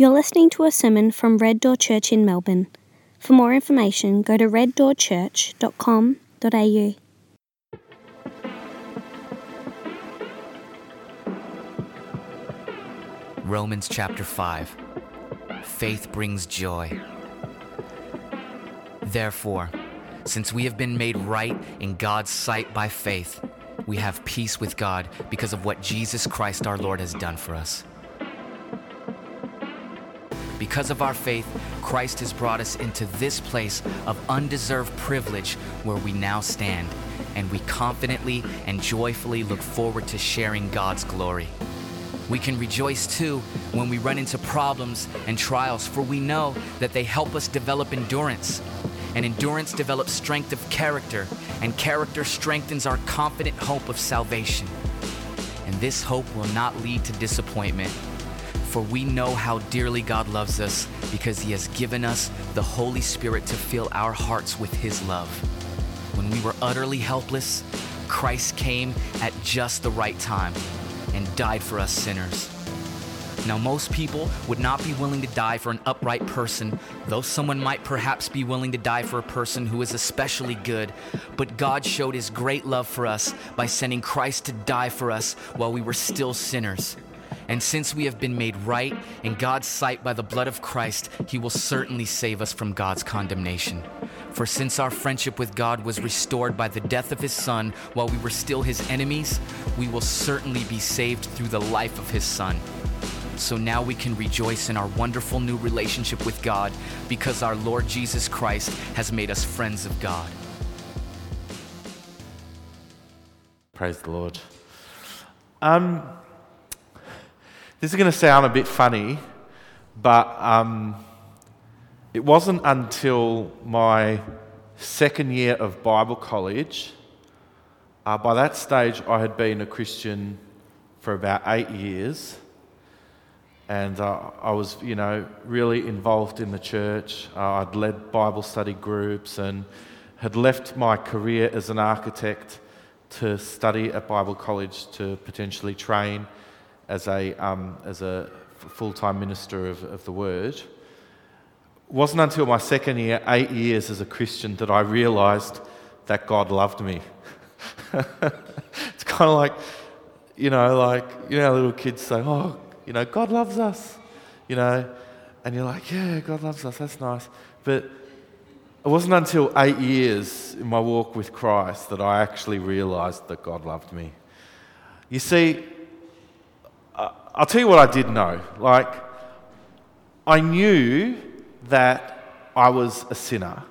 You're listening to a sermon from Red Door Church in Melbourne. For more information, go to reddoorchurch.com.au. Romans chapter 5 Faith brings joy. Therefore, since we have been made right in God's sight by faith, we have peace with God because of what Jesus Christ our Lord has done for us. Because of our faith, Christ has brought us into this place of undeserved privilege where we now stand, and we confidently and joyfully look forward to sharing God's glory. We can rejoice too when we run into problems and trials, for we know that they help us develop endurance. And endurance develops strength of character, and character strengthens our confident hope of salvation. And this hope will not lead to disappointment, for we know how dearly God loves us because He has given us the Holy Spirit to fill our hearts with His love. When we were utterly helpless, Christ came at just the right time and died for us sinners. Now, most people would not be willing to die for an upright person, though someone might perhaps be willing to die for a person who is especially good. But God showed his great love for us by sending Christ to die for us while we were still sinners. And since we have been made right in God's sight by the blood of Christ, he will certainly save us from God's condemnation. For since our friendship with God was restored by the death of his Son while we were still his enemies, we will certainly be saved through the life of his Son. So now we can rejoice in our wonderful new relationship with God because our Lord Jesus Christ has made us friends of God. Praise the Lord. Um, this is going to sound a bit funny, but um, it wasn't until my second year of Bible college. Uh, by that stage, I had been a Christian for about eight years, and uh, I was, you know, really involved in the church. Uh, I'd led Bible study groups and had left my career as an architect to study at Bible college to potentially train as a, um, as a full time minister of, of the Word. It wasn't until my second year, eight years as a Christian, that I realised that God loved me. it's kind of like, you know, like, you know, little kids say, oh, you know, God loves us, you know, and you're like, yeah, God loves us, that's nice. But it wasn't until eight years in my walk with Christ that I actually realised that God loved me. You see, I'll tell you what I did know. Like, I knew that I was a sinner.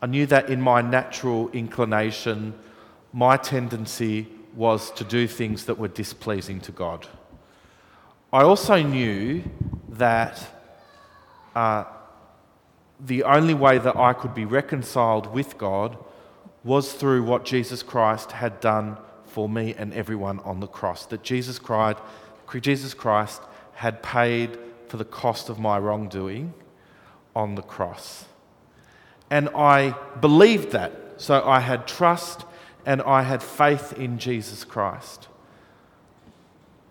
I knew that in my natural inclination, my tendency was to do things that were displeasing to God. I also knew that uh, the only way that I could be reconciled with God was through what Jesus Christ had done for me and everyone on the cross. That Jesus Christ, Jesus Christ had paid for the cost of my wrongdoing on the cross. And I believed that. So I had trust and I had faith in Jesus Christ.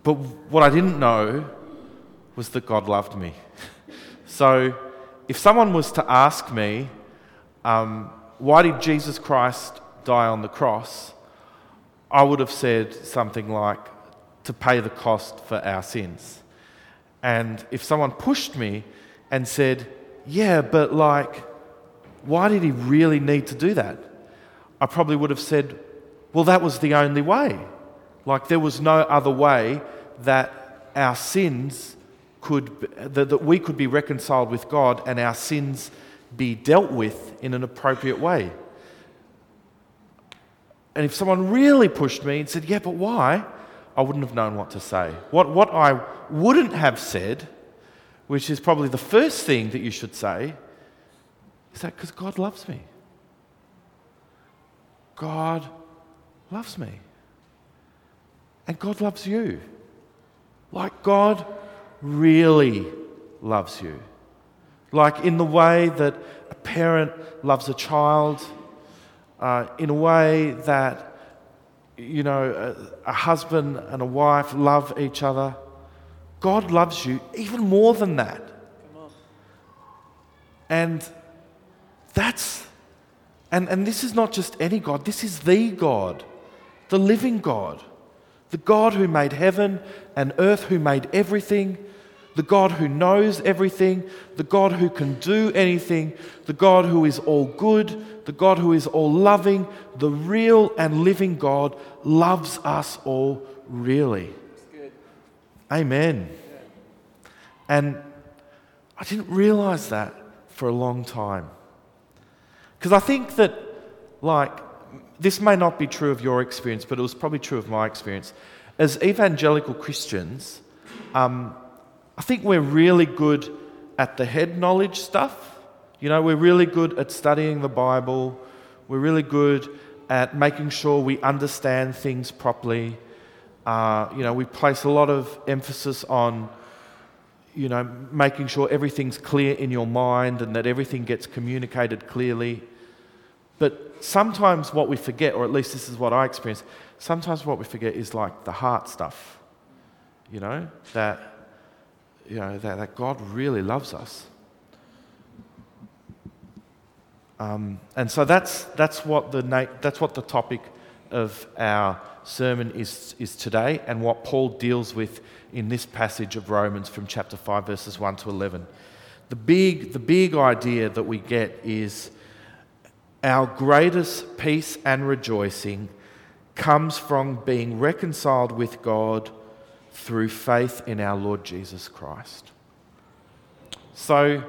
But what I didn't know was that God loved me. so if someone was to ask me, um, why did Jesus Christ die on the cross? I would have said something like, to pay the cost for our sins. And if someone pushed me and said, yeah, but like, why did he really need to do that? I probably would have said, well, that was the only way. Like, there was no other way that our sins could, that, that we could be reconciled with God and our sins be dealt with in an appropriate way. And if someone really pushed me and said, yeah, but why? I wouldn't have known what to say. What, what I wouldn't have said, which is probably the first thing that you should say, is that because God loves me. God loves me. And God loves you. Like God really loves you. Like in the way that a parent loves a child, uh, in a way that you know, a, a husband and a wife love each other. God loves you even more than that. And that's, and, and this is not just any God, this is the God, the living God, the God who made heaven and earth, who made everything, the God who knows everything, the God who can do anything, the God who is all good, the God who is all loving, the real and living God loves us all really. Amen. And I didn't realize that for a long time. Because I think that, like, this may not be true of your experience, but it was probably true of my experience. As evangelical Christians, um, I think we're really good at the head knowledge stuff. You know, we're really good at studying the Bible. We're really good at making sure we understand things properly. Uh, you know, we place a lot of emphasis on, you know, making sure everything's clear in your mind and that everything gets communicated clearly. But sometimes what we forget, or at least this is what I experience, sometimes what we forget is like the heart stuff. You know, that, you know, that, that God really loves us. Um, and so that's, that's, what the na- that's what the topic of our sermon is, is today and what Paul deals with in this passage of Romans from chapter 5, verses 1 to 11. The big, the big idea that we get is our greatest peace and rejoicing comes from being reconciled with God through faith in our Lord Jesus Christ. So,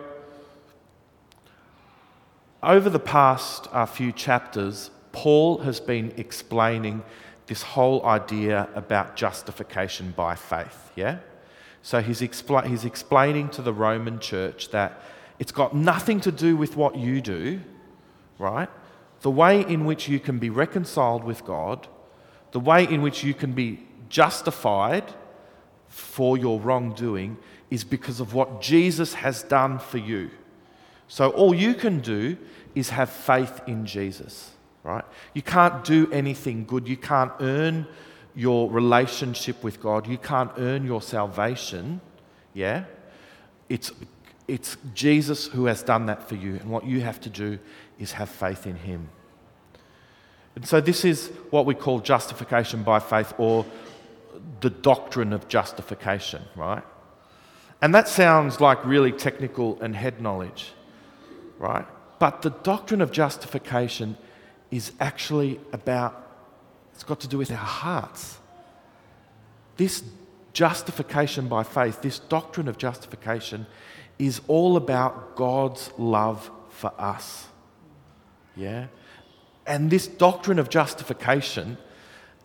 over the past uh, few chapters, Paul has been explaining this whole idea about justification by faith, yeah? So he's, expl- he's explaining to the Roman church that it's got nothing to do with what you do, right? The way in which you can be reconciled with God, the way in which you can be justified for your wrongdoing is because of what Jesus has done for you. So all you can do is have faith in Jesus right? You can't do anything good. You can't earn your relationship with God. You can't earn your salvation. Yeah? It's, it's Jesus who has done that for you. And what you have to do is have faith in Him. And so, this is what we call justification by faith or the doctrine of justification, right? And that sounds like really technical and head knowledge, right? But the doctrine of justification is actually about, it's got to do with our hearts. This justification by faith, this doctrine of justification, is all about God's love for us. Yeah? And this doctrine of justification,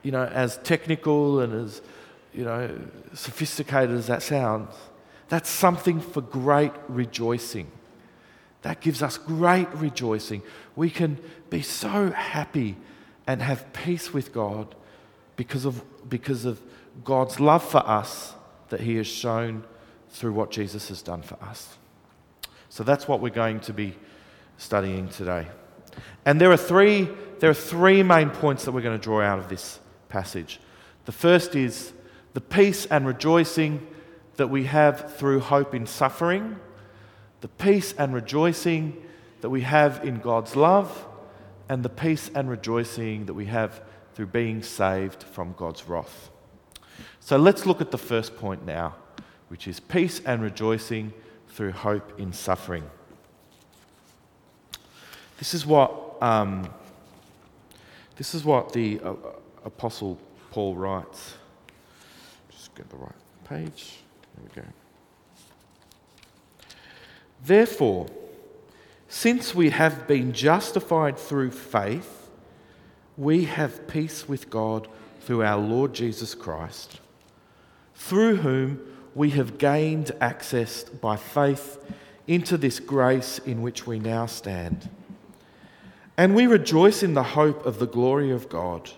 you know, as technical and as, you know, sophisticated as that sounds, that's something for great rejoicing. That gives us great rejoicing. We can be so happy and have peace with God because of, because of God's love for us that He has shown through what Jesus has done for us. So that's what we're going to be studying today. And there are three, there are three main points that we're going to draw out of this passage. The first is the peace and rejoicing that we have through hope in suffering the peace and rejoicing that we have in God's love, and the peace and rejoicing that we have through being saved from God's wrath. So let's look at the first point now, which is peace and rejoicing through hope in suffering. This is what, um, this is what the uh, Apostle Paul writes. Just get the right page. There we go. Therefore, since we have been justified through faith, we have peace with God through our Lord Jesus Christ, through whom we have gained access by faith into this grace in which we now stand. And we rejoice in the hope of the glory of God.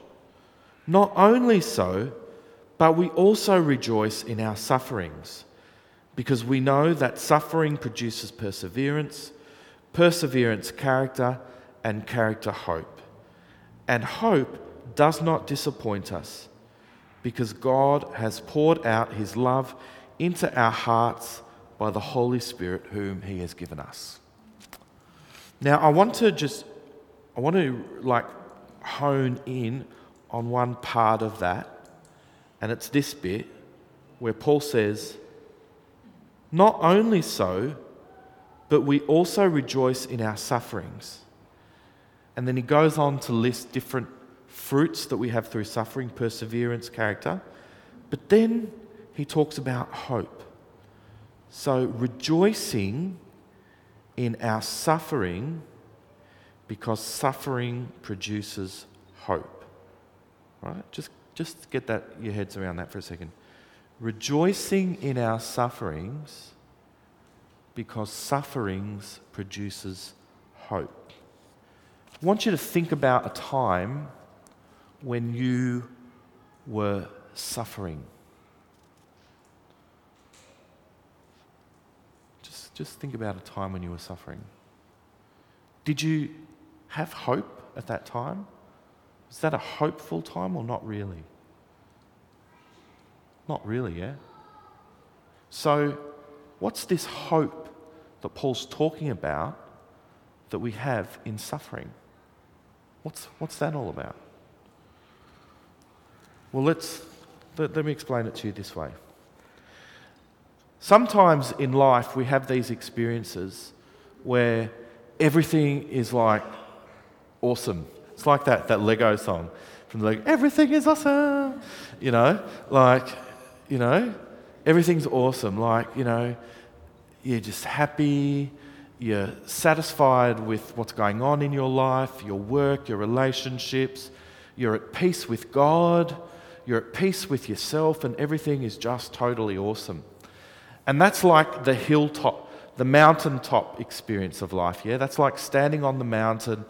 Not only so, but we also rejoice in our sufferings because we know that suffering produces perseverance, perseverance, character, and character, hope. And hope does not disappoint us because God has poured out his love into our hearts by the Holy Spirit, whom he has given us. Now, I want to just, I want to like hone in on one part of that, and it's this bit where Paul says, Not only so, but we also rejoice in our sufferings. And then he goes on to list different fruits that we have through suffering, perseverance, character. But then he talks about hope. So, rejoicing in our suffering because suffering produces hope. Right? Just, just get that, your heads around that for a second. Rejoicing in our sufferings because sufferings produces hope. I want you to think about a time when you were suffering. Just, just think about a time when you were suffering. Did you have hope at that time? Was that a hopeful time or not really? Not really, yeah? So, what's this hope that Paul's talking about that we have in suffering? What's, what's that all about? Well, let's, let, let me explain it to you this way. Sometimes in life, we have these experiences where everything is like awesome. It's like that, that Lego song from the Lego, everything is awesome. You know, like, you know, everything's awesome. Like, you know, you're just happy, you're satisfied with what's going on in your life, your work, your relationships, you're at peace with God, you're at peace with yourself, and everything is just totally awesome. And that's like the hilltop, the mountaintop experience of life, yeah? That's like standing on the mountain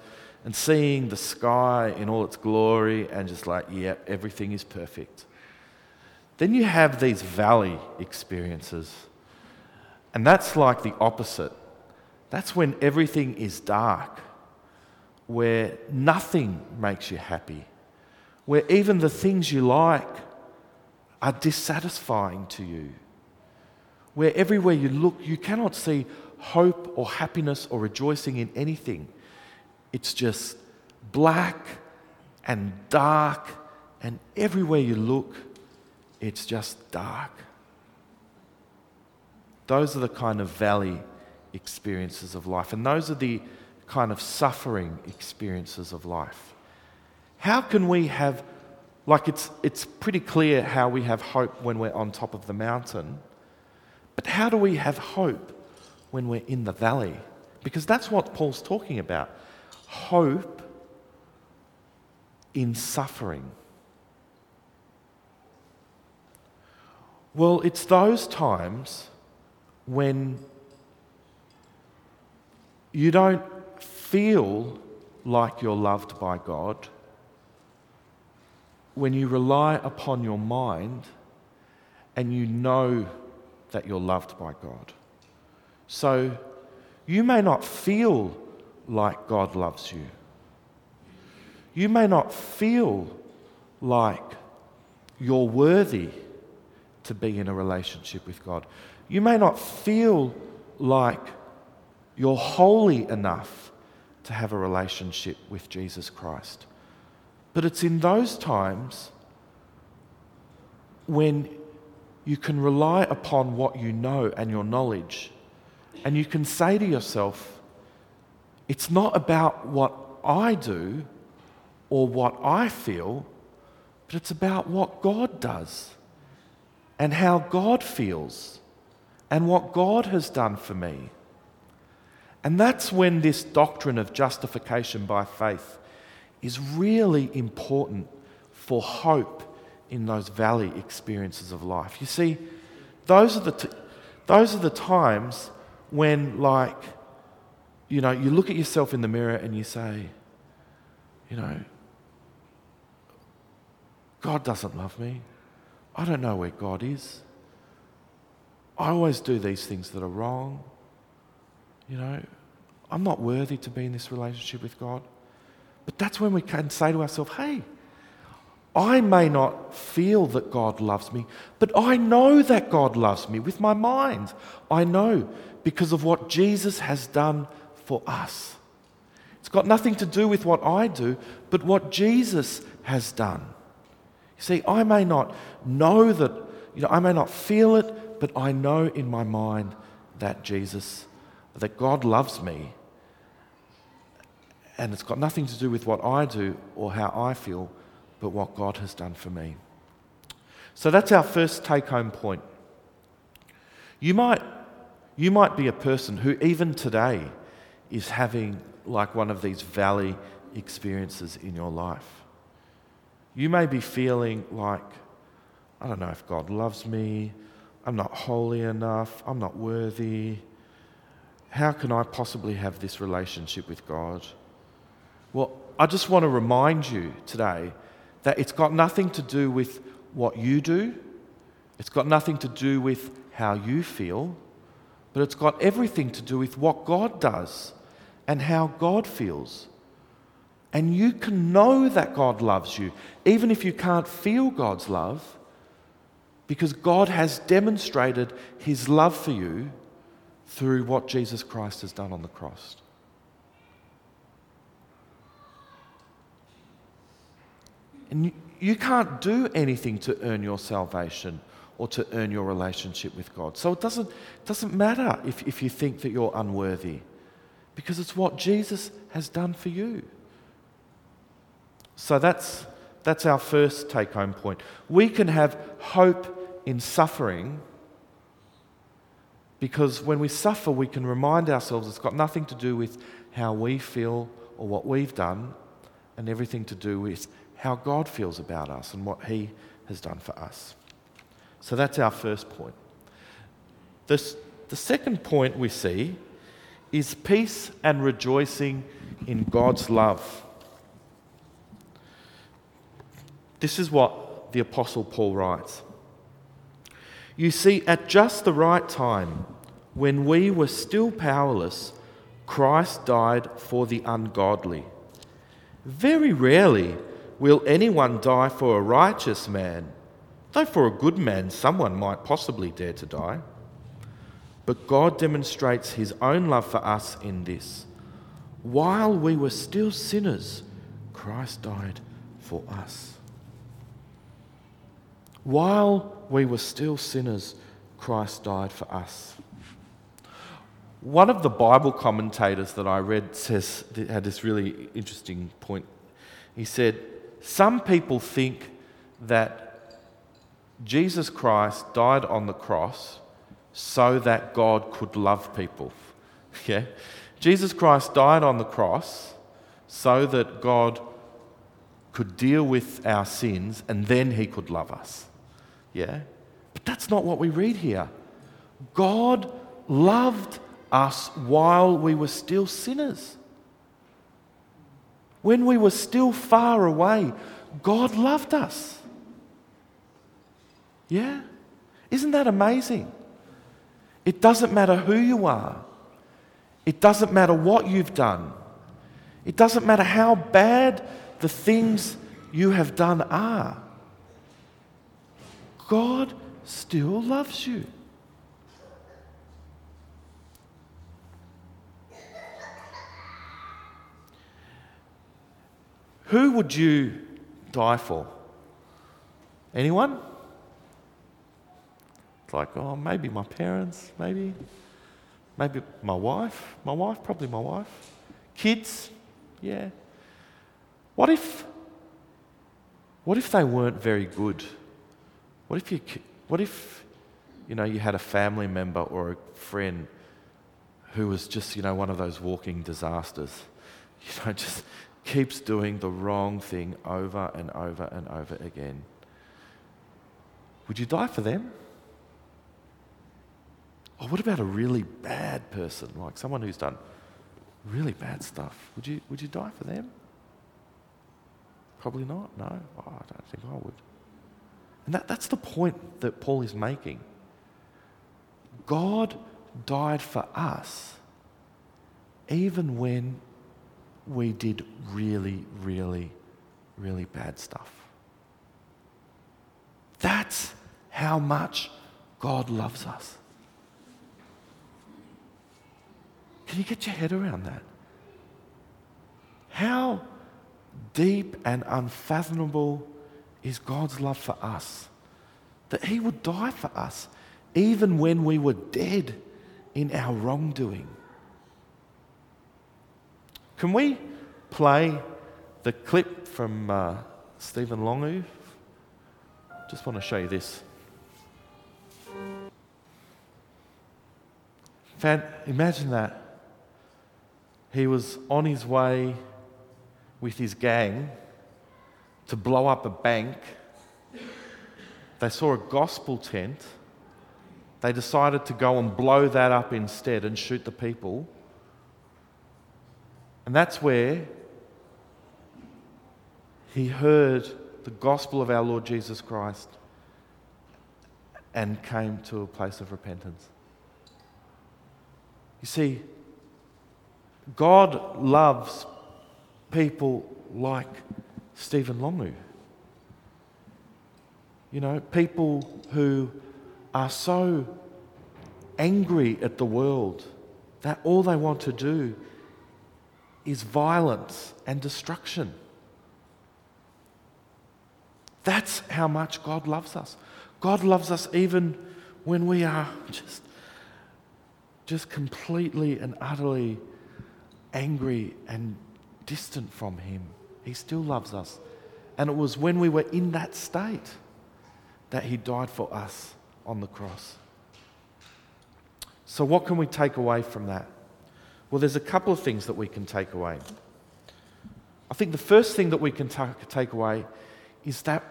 and seeing the sky in all its glory and just like, yeah, everything is perfect. Then you have these valley experiences, and that's like the opposite. That's when everything is dark, where nothing makes you happy, where even the things you like are dissatisfying to you, where everywhere you look, you cannot see hope or happiness or rejoicing in anything. It's just black and dark, and everywhere you look, it's just dark. Those are the kind of valley experiences of life, and those are the kind of suffering experiences of life. How can we have, like, it's, it's pretty clear how we have hope when we're on top of the mountain, but how do we have hope when we're in the valley? Because that's what Paul's talking about hope in suffering. Well, it's those times when you don't feel like you're loved by God, when you rely upon your mind and you know that you're loved by God. So you may not feel like God loves you. You may not feel like you're worthy to be in a relationship with God. You may not feel like you're holy enough to have a relationship with Jesus Christ. But it's in those times when you can rely upon what you know and your knowledge, and you can say to yourself, it's not about what I do or what I feel, but it's about what God does and how God feels and what God has done for me. And that's when this doctrine of justification by faith is really important for hope in those valley experiences of life. You see, those are the, t- those are the times when, like, you know, you look at yourself in the mirror and you say, you know, God doesn't love me. I don't know where God is. I always do these things that are wrong. You know, I'm not worthy to be in this relationship with God. But that's when we can say to ourselves, hey, I may not feel that God loves me, but I know that God loves me with my mind. I know because of what Jesus has done for us. It's got nothing to do with what I do, but what Jesus has done. You see, I may not know that, you know, I may not feel it, but I know in my mind that Jesus, that God loves me. And it's got nothing to do with what I do or how I feel, but what God has done for me. So that's our first take home point. You might, you might be a person who, even today, is having like one of these valley experiences in your life. You may be feeling like, I don't know if God loves me, I'm not holy enough, I'm not worthy. How can I possibly have this relationship with God? Well, I just want to remind you today that it's got nothing to do with what you do, it's got nothing to do with how you feel, but it's got everything to do with what God does and how God feels. And you can know that God loves you, even if you can't feel God's love, because God has demonstrated his love for you through what Jesus Christ has done on the cross. And you, you can't do anything to earn your salvation or to earn your relationship with God. So it doesn't, doesn't matter if, if you think that you're unworthy, because it's what Jesus has done for you. So that's, that's our first take home point. We can have hope in suffering because when we suffer, we can remind ourselves it's got nothing to do with how we feel or what we've done, and everything to do with how God feels about us and what He has done for us. So that's our first point. This, the second point we see is peace and rejoicing in God's love. This is what the Apostle Paul writes. You see, at just the right time, when we were still powerless, Christ died for the ungodly. Very rarely will anyone die for a righteous man Though for a good man, someone might possibly dare to die. But God demonstrates his own love for us in this. While we were still sinners, Christ died for us. While we were still sinners, Christ died for us. One of the Bible commentators that I read says had this really interesting point. He said, Some people think that Jesus Christ died on the cross so that God could love people. Yeah? Jesus Christ died on the cross so that God could deal with our sins and then he could love us. Yeah? But that's not what we read here. God loved us while we were still sinners. When we were still far away, God loved us. Yeah? Isn't that amazing? It doesn't matter who you are, it doesn't matter what you've done, it doesn't matter how bad the things you have done are. God still loves you. Who would you die for? Anyone? Like, oh, maybe my parents, maybe. Maybe my wife. My wife, probably my wife. Kids, yeah. What if, what if they weren't very good? What if you, what if, you know, you had a family member or a friend who was just, you know, one of those walking disasters? You know, just keeps doing the wrong thing over and over and over again. Would you die for them? Oh, what about a really bad person, like someone who's done really bad stuff? Would you, would you die for them? Probably not. No, oh, I don't think I would. And that, that's the point that Paul is making. God died for us even when we did really, really, really bad stuff. That's how much God loves us. Can you get your head around that? How deep and unfathomable is God's love for us? That He would die for us, even when we were dead in our wrongdoing. Can we play the clip from uh, Stephen Lungu? Just want to show you this. Imagine that. He was on his way with his gang to blow up a bank. They saw a gospel tent. They decided to go and blow that up instead and shoot the people. And that's where he heard the gospel of our Lord Jesus Christ and came to a place of repentance. You see, God loves people like Stephen Lungu. You know, people who are so angry at the world that all they want to do is violence and destruction. That's how much God loves us. God loves us even when we are just, just completely and utterly angry and distant from Him. He still loves us. And it was when we were in that state that He died for us on the cross. So, what can we take away from that? Well, there's a couple of things that we can take away. I think the first thing that we can ta- take away is that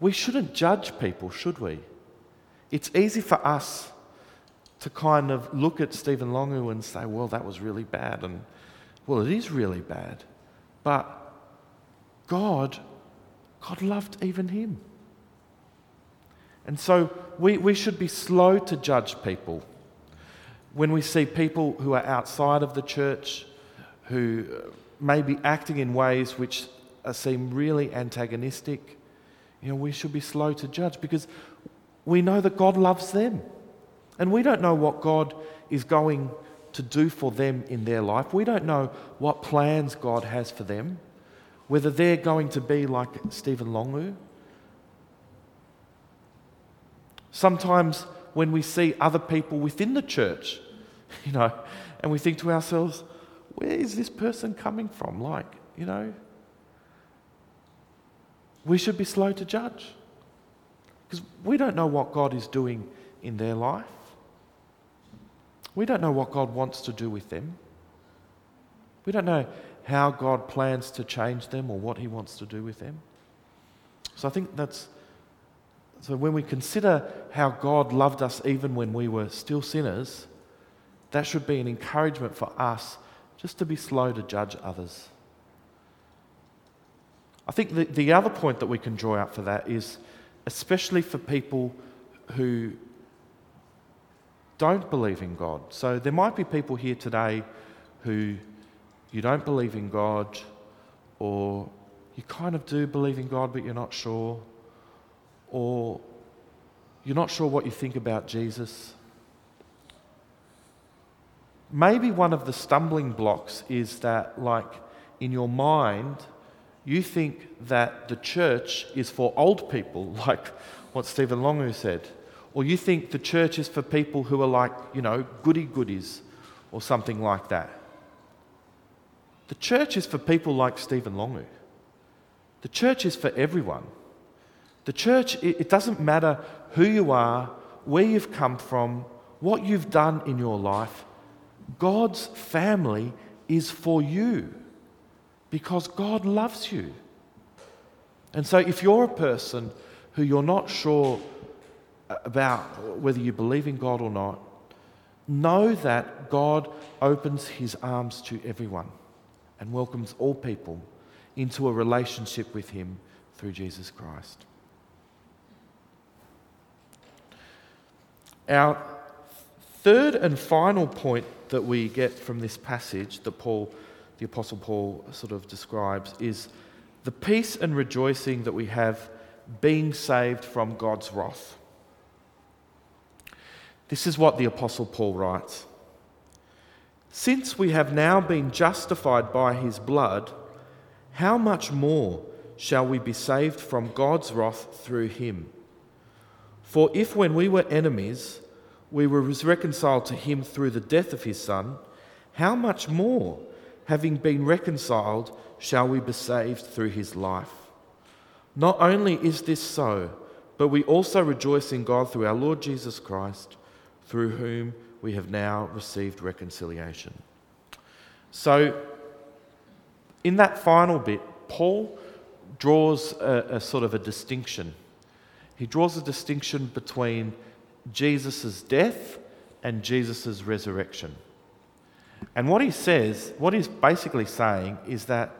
we shouldn't judge people, should we? It's easy for us to kind of look at Stephen Lungu and say, well, that was really bad. And, well, it is really bad. But God, God loved even him. And so we, we should be slow to judge people. When we see people who are outside of the church, who may be acting in ways which seem really antagonistic, you know, we should be slow to judge because we know that God loves them. And we don't know what God is going to do for them in their life. We don't know what plans God has for them, whether they're going to be like Stephen Lungu. Sometimes when we see other people within the church, you know, and we think to ourselves, where is this person coming from? Like, you know, we should be slow to judge because we don't know what God is doing in their life. We don't know what God wants to do with them. We don't know how God plans to change them or what He wants to do with them. So I think that's. So when we consider how God loved us even when we were still sinners, that should be an encouragement for us just to be slow to judge others. I think the, the other point that we can draw out for that is, especially for people who don't believe in God. So there might be people here today who you don't believe in God, or you kind of do believe in God, but you're not sure, or you're not sure what you think about Jesus. Maybe one of the stumbling blocks is that, like, in your mind, you think that the church is for old people, like what Stephen Lungu said, or you think the church is for people who are like, you know, goody goodies or something like that. The church is for people like Stephen Lungu. The church is for everyone. The church, it doesn't matter who you are, where you've come from, what you've done in your life. God's family is for you because God loves you. And so, if you're a person who you're not sure about whether you believe in God or not, know that God opens his arms to everyone and welcomes all people into a relationship with him through Jesus Christ. Our third and final point that we get from this passage that Paul the Apostle Paul sort of describes is the peace and rejoicing that we have being saved from God's wrath. This is what the Apostle Paul writes Since we have now been justified by his blood, how much more shall we be saved from God's wrath through him? For if when we were enemies, we were reconciled to him through the death of his Son, how much more, having been reconciled, shall we be saved through his life? Not only is this so, but we also rejoice in God through our Lord Jesus Christ, through whom we have now received reconciliation. So, in that final bit, Paul draws a, a sort of a distinction. He draws a distinction between Jesus' death and Jesus' resurrection. And what he says, what he's basically saying is that,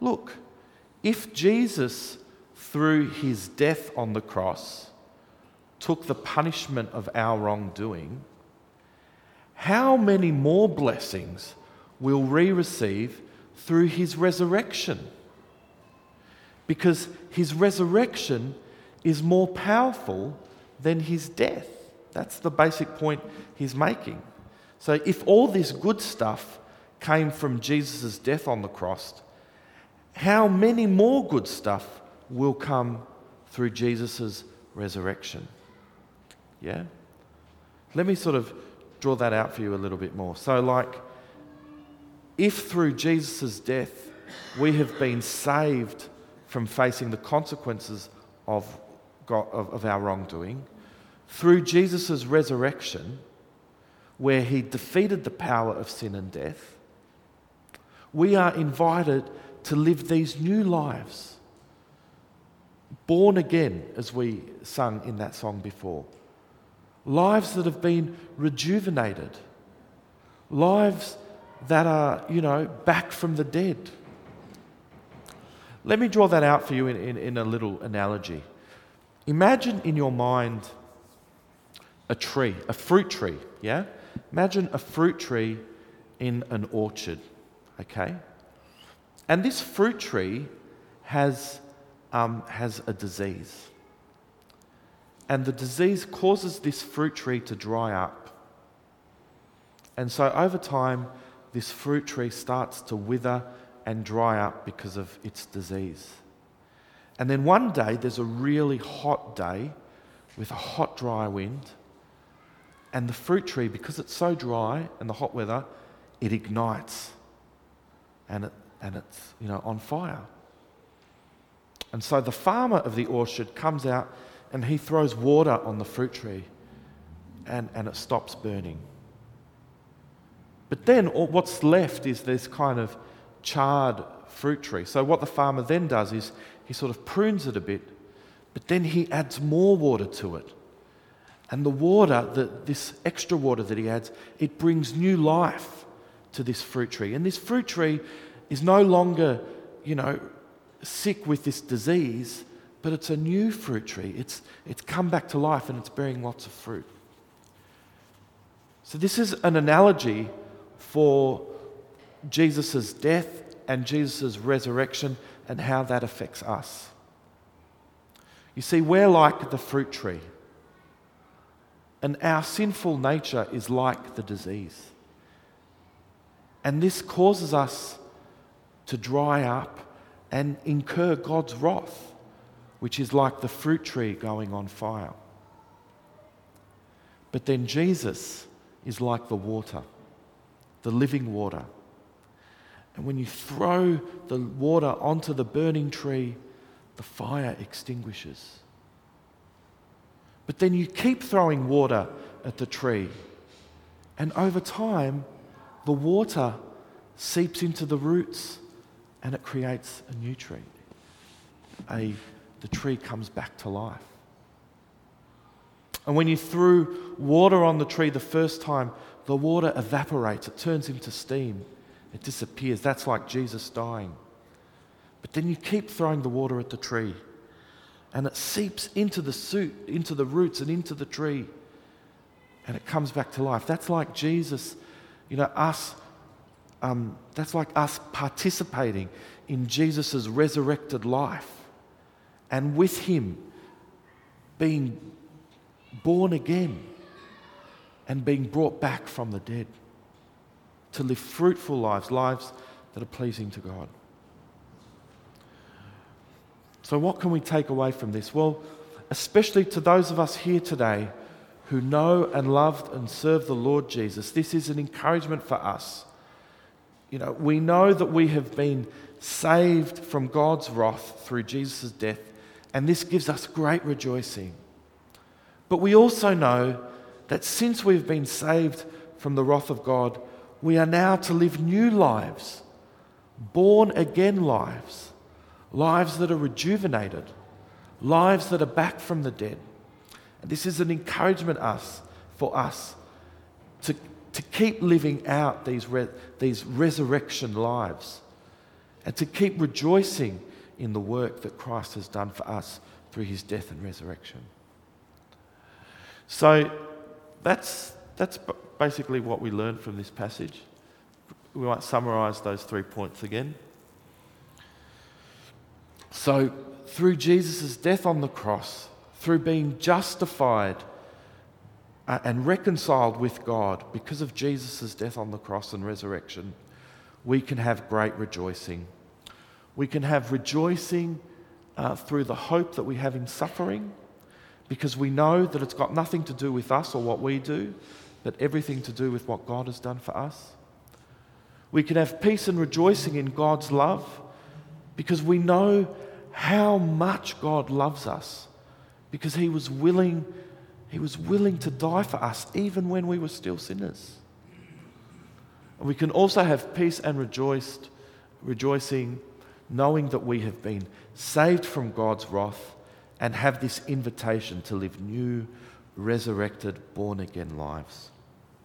look, if Jesus, through his death on the cross, took the punishment of our wrongdoing, how many more blessings will we receive through his resurrection? Because his resurrection is more powerful than his death. That's the basic point he's making. So, if all this good stuff came from Jesus' death on the cross, how many more good stuff will come through Jesus' resurrection? Yeah? Let me sort of draw that out for you a little bit more. So, like, if through Jesus' death we have been saved from facing the consequences of, God, of, of our wrongdoing, through Jesus' resurrection, where he defeated the power of sin and death, we are invited to live these new lives. Born again, as we sung in that song before. Lives that have been rejuvenated. Lives that are, you know, back from the dead. Let me draw that out for you in, in, in a little analogy. Imagine in your mind a tree, a fruit tree, yeah? Imagine a fruit tree in an orchard, okay? And this fruit tree has, um, has a disease. And the disease causes this fruit tree to dry up. And so over time, this fruit tree starts to wither and dry up because of its disease. And then one day, there's a really hot day with a hot, dry wind. And the fruit tree, because it's so dry and the hot weather, it ignites and, it, and it's you know, on fire. And so the farmer of the orchard comes out and he throws water on the fruit tree and, and it stops burning. But then what's left is this kind of charred fruit tree. So what the farmer then does is he sort of prunes it a bit, but then he adds more water to it. And the water, the, this extra water that he adds, it brings new life to this fruit tree. And this fruit tree is no longer, you know, sick with this disease, but it's a new fruit tree. It's, it's come back to life and it's bearing lots of fruit. So, this is an analogy for Jesus' death and Jesus' resurrection and how that affects us. You see, we're like the fruit tree, and our sinful nature is like the disease. And this causes us to dry up and incur God's wrath, which is like the fruit tree going on fire. But then Jesus is like the water the living water. And when you throw the water onto the burning tree, the fire extinguishes. But then you keep throwing water at the tree, and over time, the water seeps into the roots and it creates a new tree. A, the tree comes back to life. And when you threw water on the tree the first time, the water evaporates, it turns into steam, it disappears. That's like Jesus dying. But then you keep throwing the water at the tree, and it seeps into the suit, into the roots, and into the tree, and it comes back to life. That's like Jesus, you know, us. Um, that's like us participating in Jesus' resurrected life, and with Him being born again and being brought back from the dead. to live fruitful lives, lives that are pleasing to God. So, what can we take away from this? Well, especially to those of us here today who know and love and serve the Lord Jesus, this is an encouragement for us. You know, we know that we have been saved from God's wrath through Jesus' death, and this gives us great rejoicing. But we also know that since we've been saved from the wrath of God, we are now to live new lives, born again lives lives that are rejuvenated, lives that are back from the dead. And this is an encouragement us, for us to, to keep living out these, re, these resurrection lives and to keep rejoicing in the work that Christ has done for us through his death and resurrection. So that's, that's basically what we learned from this passage. We might summarize those three points again. So, through Jesus' death on the cross, through being justified uh, and reconciled with God because of Jesus' death on the cross and resurrection, we can have great rejoicing. We can have rejoicing uh, through the hope that we have in suffering because we know that it's got nothing to do with us or what we do, but everything to do with what God has done for us. We can have peace and rejoicing in God's love because we know how much God loves us because he was willing he was willing to die for us even when we were still sinners. And we can also have peace and rejoiced, rejoicing knowing that we have been saved from God's wrath and have this invitation to live new, resurrected, born again lives.